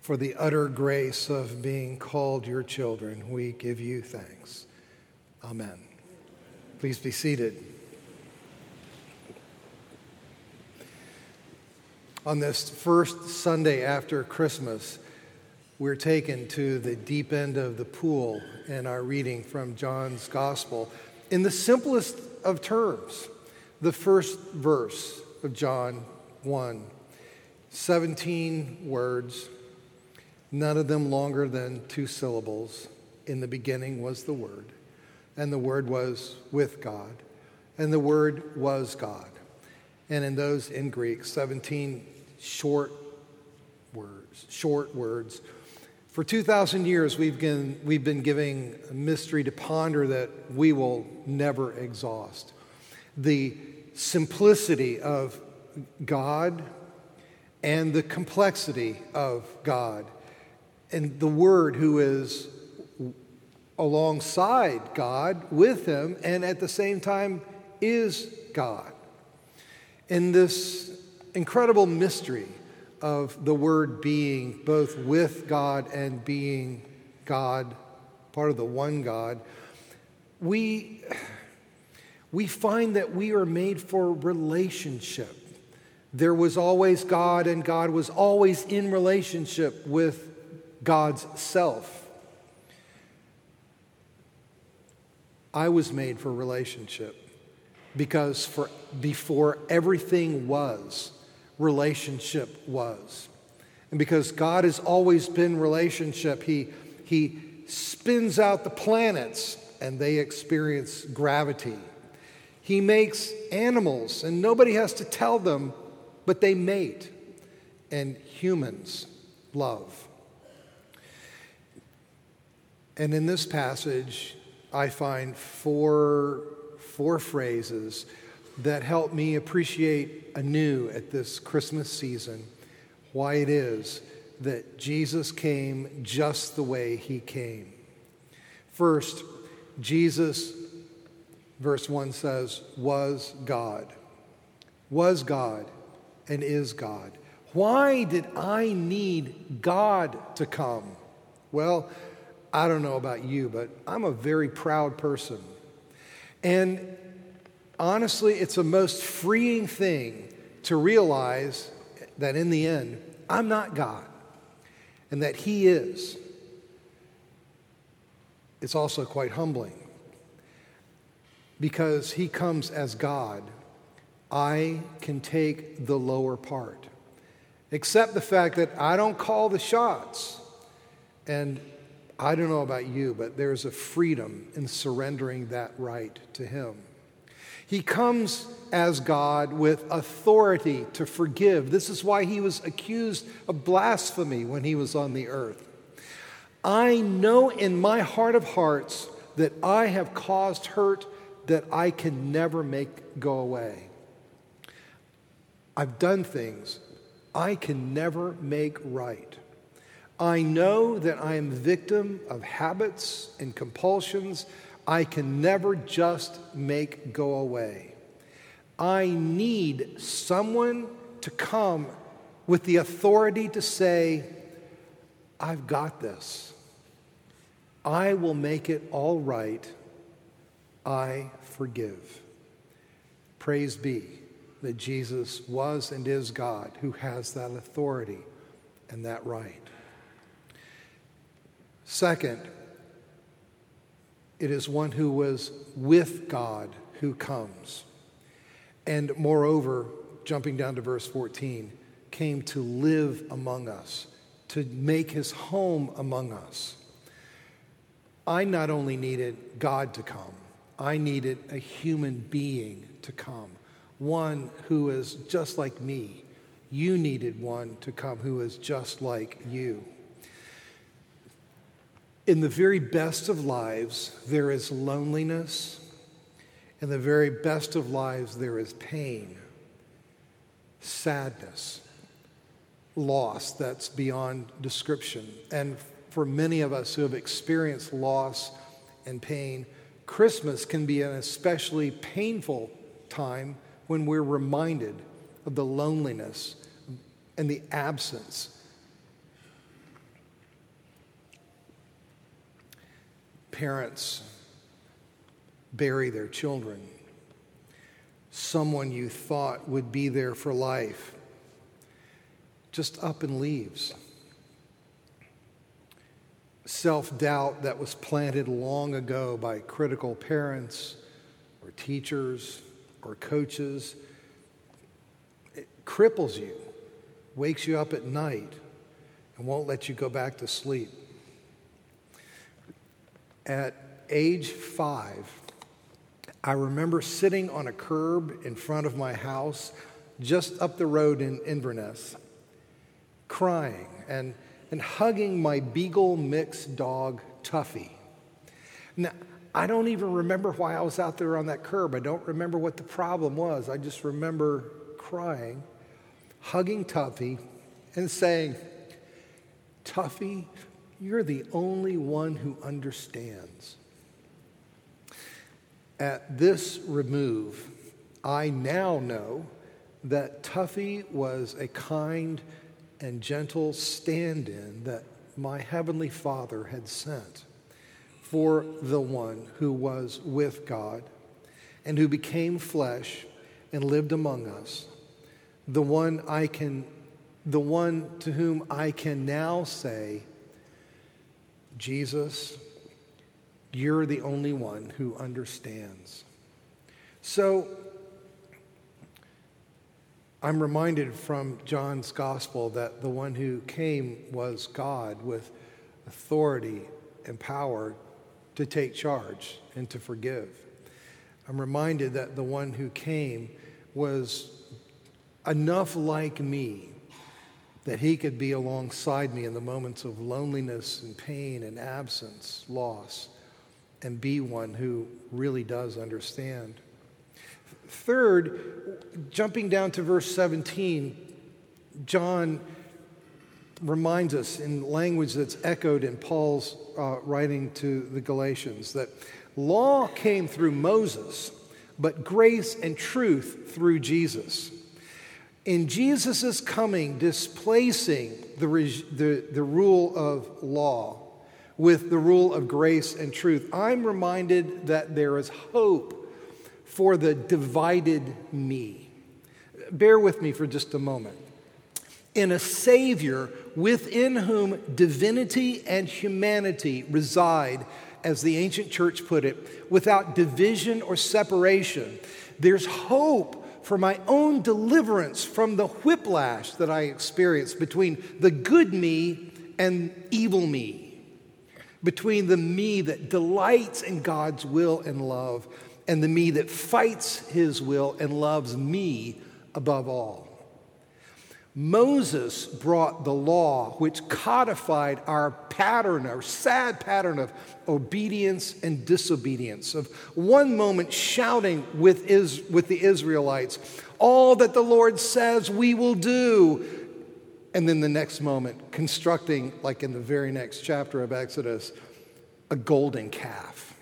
For the utter grace of being called your children, we give you thanks. Amen. Please be seated. On this first Sunday after Christmas, we're taken to the deep end of the pool in our reading from John's Gospel in the simplest of terms. The first verse of John 1 17 words, none of them longer than two syllables. In the beginning was the Word, and the Word was with God, and the Word was God. And in those in Greek, 17 short words, short words. For 2,000 years, we've been, we've been giving a mystery to ponder that we will never exhaust. The simplicity of God and the complexity of God, and the Word who is alongside God, with Him, and at the same time is God. In this incredible mystery of the Word being both with God and being God, part of the one God, we, we find that we are made for relationship. There was always God, and God was always in relationship with God's self. I was made for relationship because for before everything was, relationship was. And because God has always been relationship, he, he spins out the planets and they experience gravity. He makes animals and nobody has to tell them, but they mate. And humans love. And in this passage, I find four, four phrases that help me appreciate anew at this Christmas season why it is that Jesus came just the way he came. First, Jesus, verse 1 says, was God. Was God and is God. Why did I need God to come? Well, I don't know about you, but I'm a very proud person. And honestly, it's a most freeing thing to realize that in the end, I'm not God and that He is. It's also quite humbling because He comes as God. I can take the lower part, except the fact that I don't call the shots. And I don't know about you, but there's a freedom in surrendering that right to Him. He comes as God with authority to forgive. This is why he was accused of blasphemy when he was on the earth. I know in my heart of hearts that I have caused hurt that I can never make go away. I've done things I can never make right. I know that I am victim of habits and compulsions I can never just make go away. I need someone to come with the authority to say, I've got this. I will make it all right. I forgive. Praise be that Jesus was and is God who has that authority and that right. Second, it is one who was with God who comes. And moreover, jumping down to verse 14, came to live among us, to make his home among us. I not only needed God to come, I needed a human being to come, one who is just like me. You needed one to come who is just like you. In the very best of lives, there is loneliness. In the very best of lives, there is pain, sadness, loss that's beyond description. And for many of us who have experienced loss and pain, Christmas can be an especially painful time when we're reminded of the loneliness and the absence parents bury their children. Someone you thought would be there for life just up and leaves. Self doubt that was planted long ago by critical parents or teachers or coaches it cripples you, wakes you up at night, and won't let you go back to sleep. At age five, I remember sitting on a curb in front of my house just up the road in Inverness, crying and, and hugging my beagle mix dog, Tuffy. Now, I don't even remember why I was out there on that curb. I don't remember what the problem was. I just remember crying, hugging Tuffy, and saying, Tuffy, you're the only one who understands. At this remove, I now know that Tuffy was a kind and gentle stand in that my Heavenly Father had sent for the one who was with God and who became flesh and lived among us, the one I can the one to whom I can now say, Jesus, you're the only one who understands. So I'm reminded from John's gospel that the one who came was God with authority and power to take charge and to forgive. I'm reminded that the one who came was enough like me that he could be alongside me in the moments of loneliness and pain and absence, loss and be one who really does understand. Third, jumping down to verse 17, John reminds us in language that's echoed in Paul's uh, writing to the Galatians that law came through Moses, but grace and truth through Jesus. In Jesus' coming, displacing the, the, the rule of law, with the rule of grace and truth, I'm reminded that there is hope for the divided me. Bear with me for just a moment. In a Savior within whom divinity and humanity reside, as the ancient church put it, without division or separation, there's hope for my own deliverance from the whiplash that I experience between the good me and evil me between the me that delights in God's will and love and the me that fights his will and loves me above all. Moses brought the law which codified our pattern, our sad pattern of obedience and disobedience, of one moment shouting with, is, with the Israelites, all that the Lord says we will do, and then the next moment, constructing, like in the very next chapter of Exodus, a golden calf.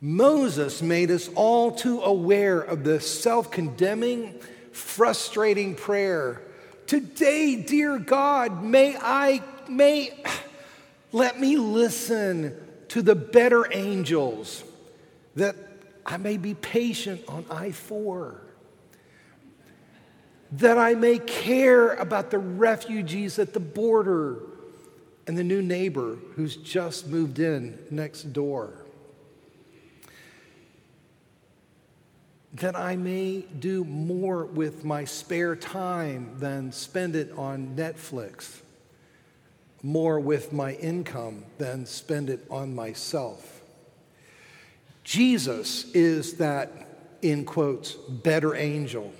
Moses made us all too aware of the self condemning, frustrating prayer. Today, dear God, may I, may, let me listen to the better angels that I may be patient on I 4 that I may care about the refugees at the border and the new neighbor who's just moved in next door. That I may do more with my spare time than spend it on Netflix, more with my income than spend it on myself. Jesus is that, in quotes, better angel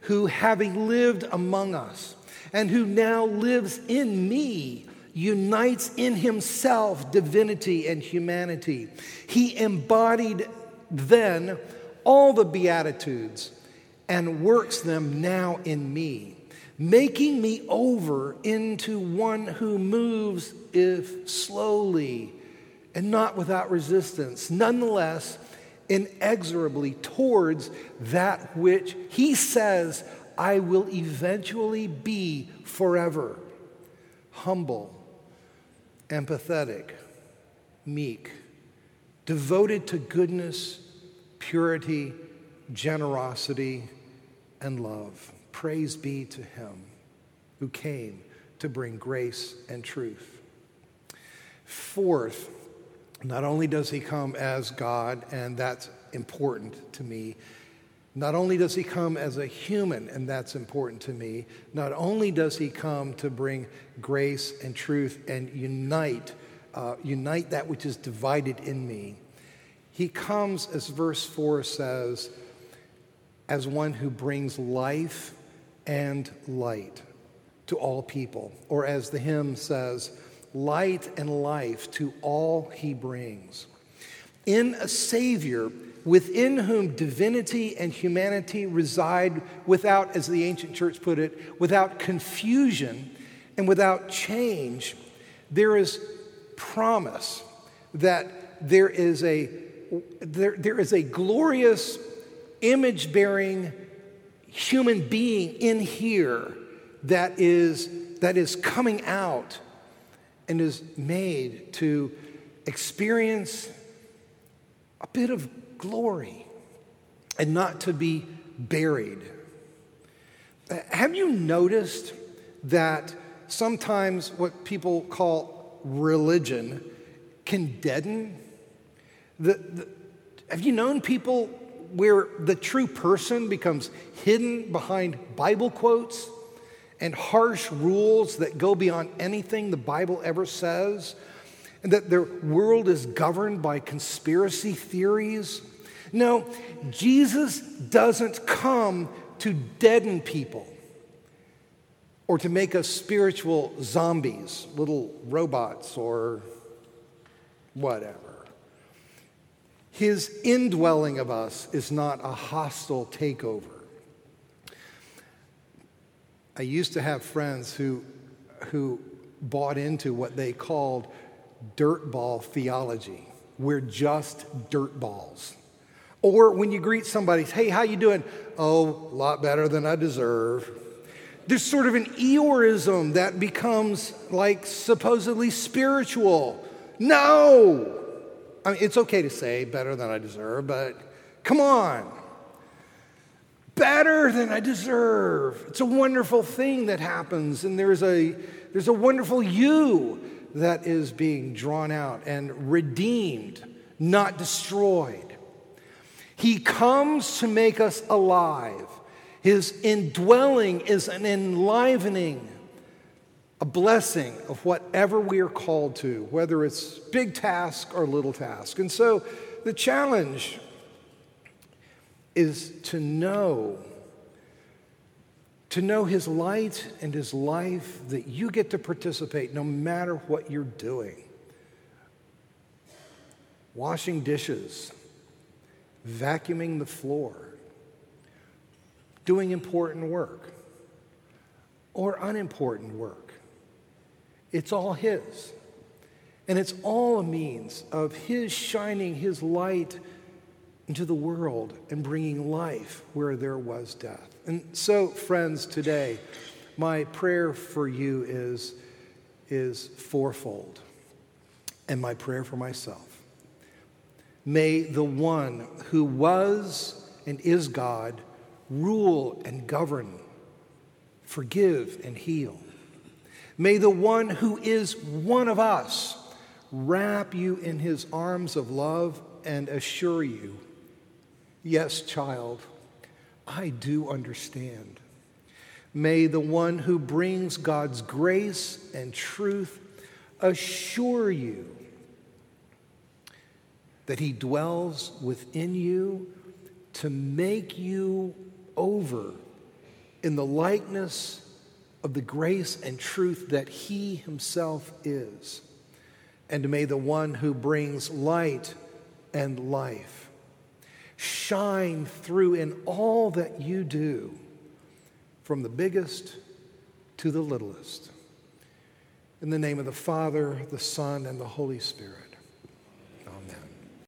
who, having lived among us and who now lives in me, unites in himself divinity and humanity. He embodied then all the Beatitudes and works them now in me, making me over into one who moves, if slowly and not without resistance, nonetheless inexorably towards that which he says I will eventually be forever. Humble, empathetic, meek, devoted to goodness, purity, generosity, and love. Praise be to him who came to bring grace and truth. Fourth, not only does he come as God, and that's important to me, not only does he come as a human, and that's important to me, not only does he come to bring grace and truth and unite, uh, unite that which is divided in me, he comes, as verse 4 says, as one who brings life and light to all people. Or as the hymn says, light and life to all he brings. In a Savior, within whom divinity and humanity reside without, as the ancient church put it, without confusion and without change, there is promise that there is a, there, there is a glorious image bearing human being in here that is, that is coming out and is made to experience a bit of glory and not to be buried. Have you noticed that sometimes what people call religion can deaden? The, the, have you known people where the true person becomes hidden behind Bible quotes and harsh rules that go beyond anything the Bible ever says? And that their world is governed by conspiracy theories no, Jesus doesn't come to deaden people or to make us spiritual zombies, little robots or whatever. His indwelling of us is not a hostile takeover. I used to have friends who, who bought into what they called dirtball theology. We're just dirtballs. Or when you greet somebody, hey, how you doing? Oh, a lot better than I deserve. There's sort of an Eeyoreism that becomes like supposedly spiritual. No! I mean, it's okay to say better than I deserve, but come on. Better than I deserve. It's a wonderful thing that happens, and there's a, there's a wonderful you that is being drawn out and redeemed, not destroyed. He comes to make us alive. His indwelling is an enlivening, a blessing of whatever we are called to, whether it's big task or little task. And so the challenge is to know to know his light and his life that you get to participate no matter what you're doing. Washing dishes, vacuuming the floor, doing important work or unimportant work. It's all His. And it's all a means of His shining His light into the world and bringing life where there was death. And so, friends, today, my prayer for you is, is fourfold, and my prayer for myself. May the one who was and is God rule and govern, forgive and heal. May the one who is one of us wrap you in his arms of love and assure you, yes, child, I do understand. May the one who brings God's grace and truth assure you that He dwells within you to make you over in the likeness of the grace and truth that He Himself is. And may the one who brings light and life shine through in all that you do, from the biggest to the littlest. In the name of the Father, the Son, and the Holy Spirit.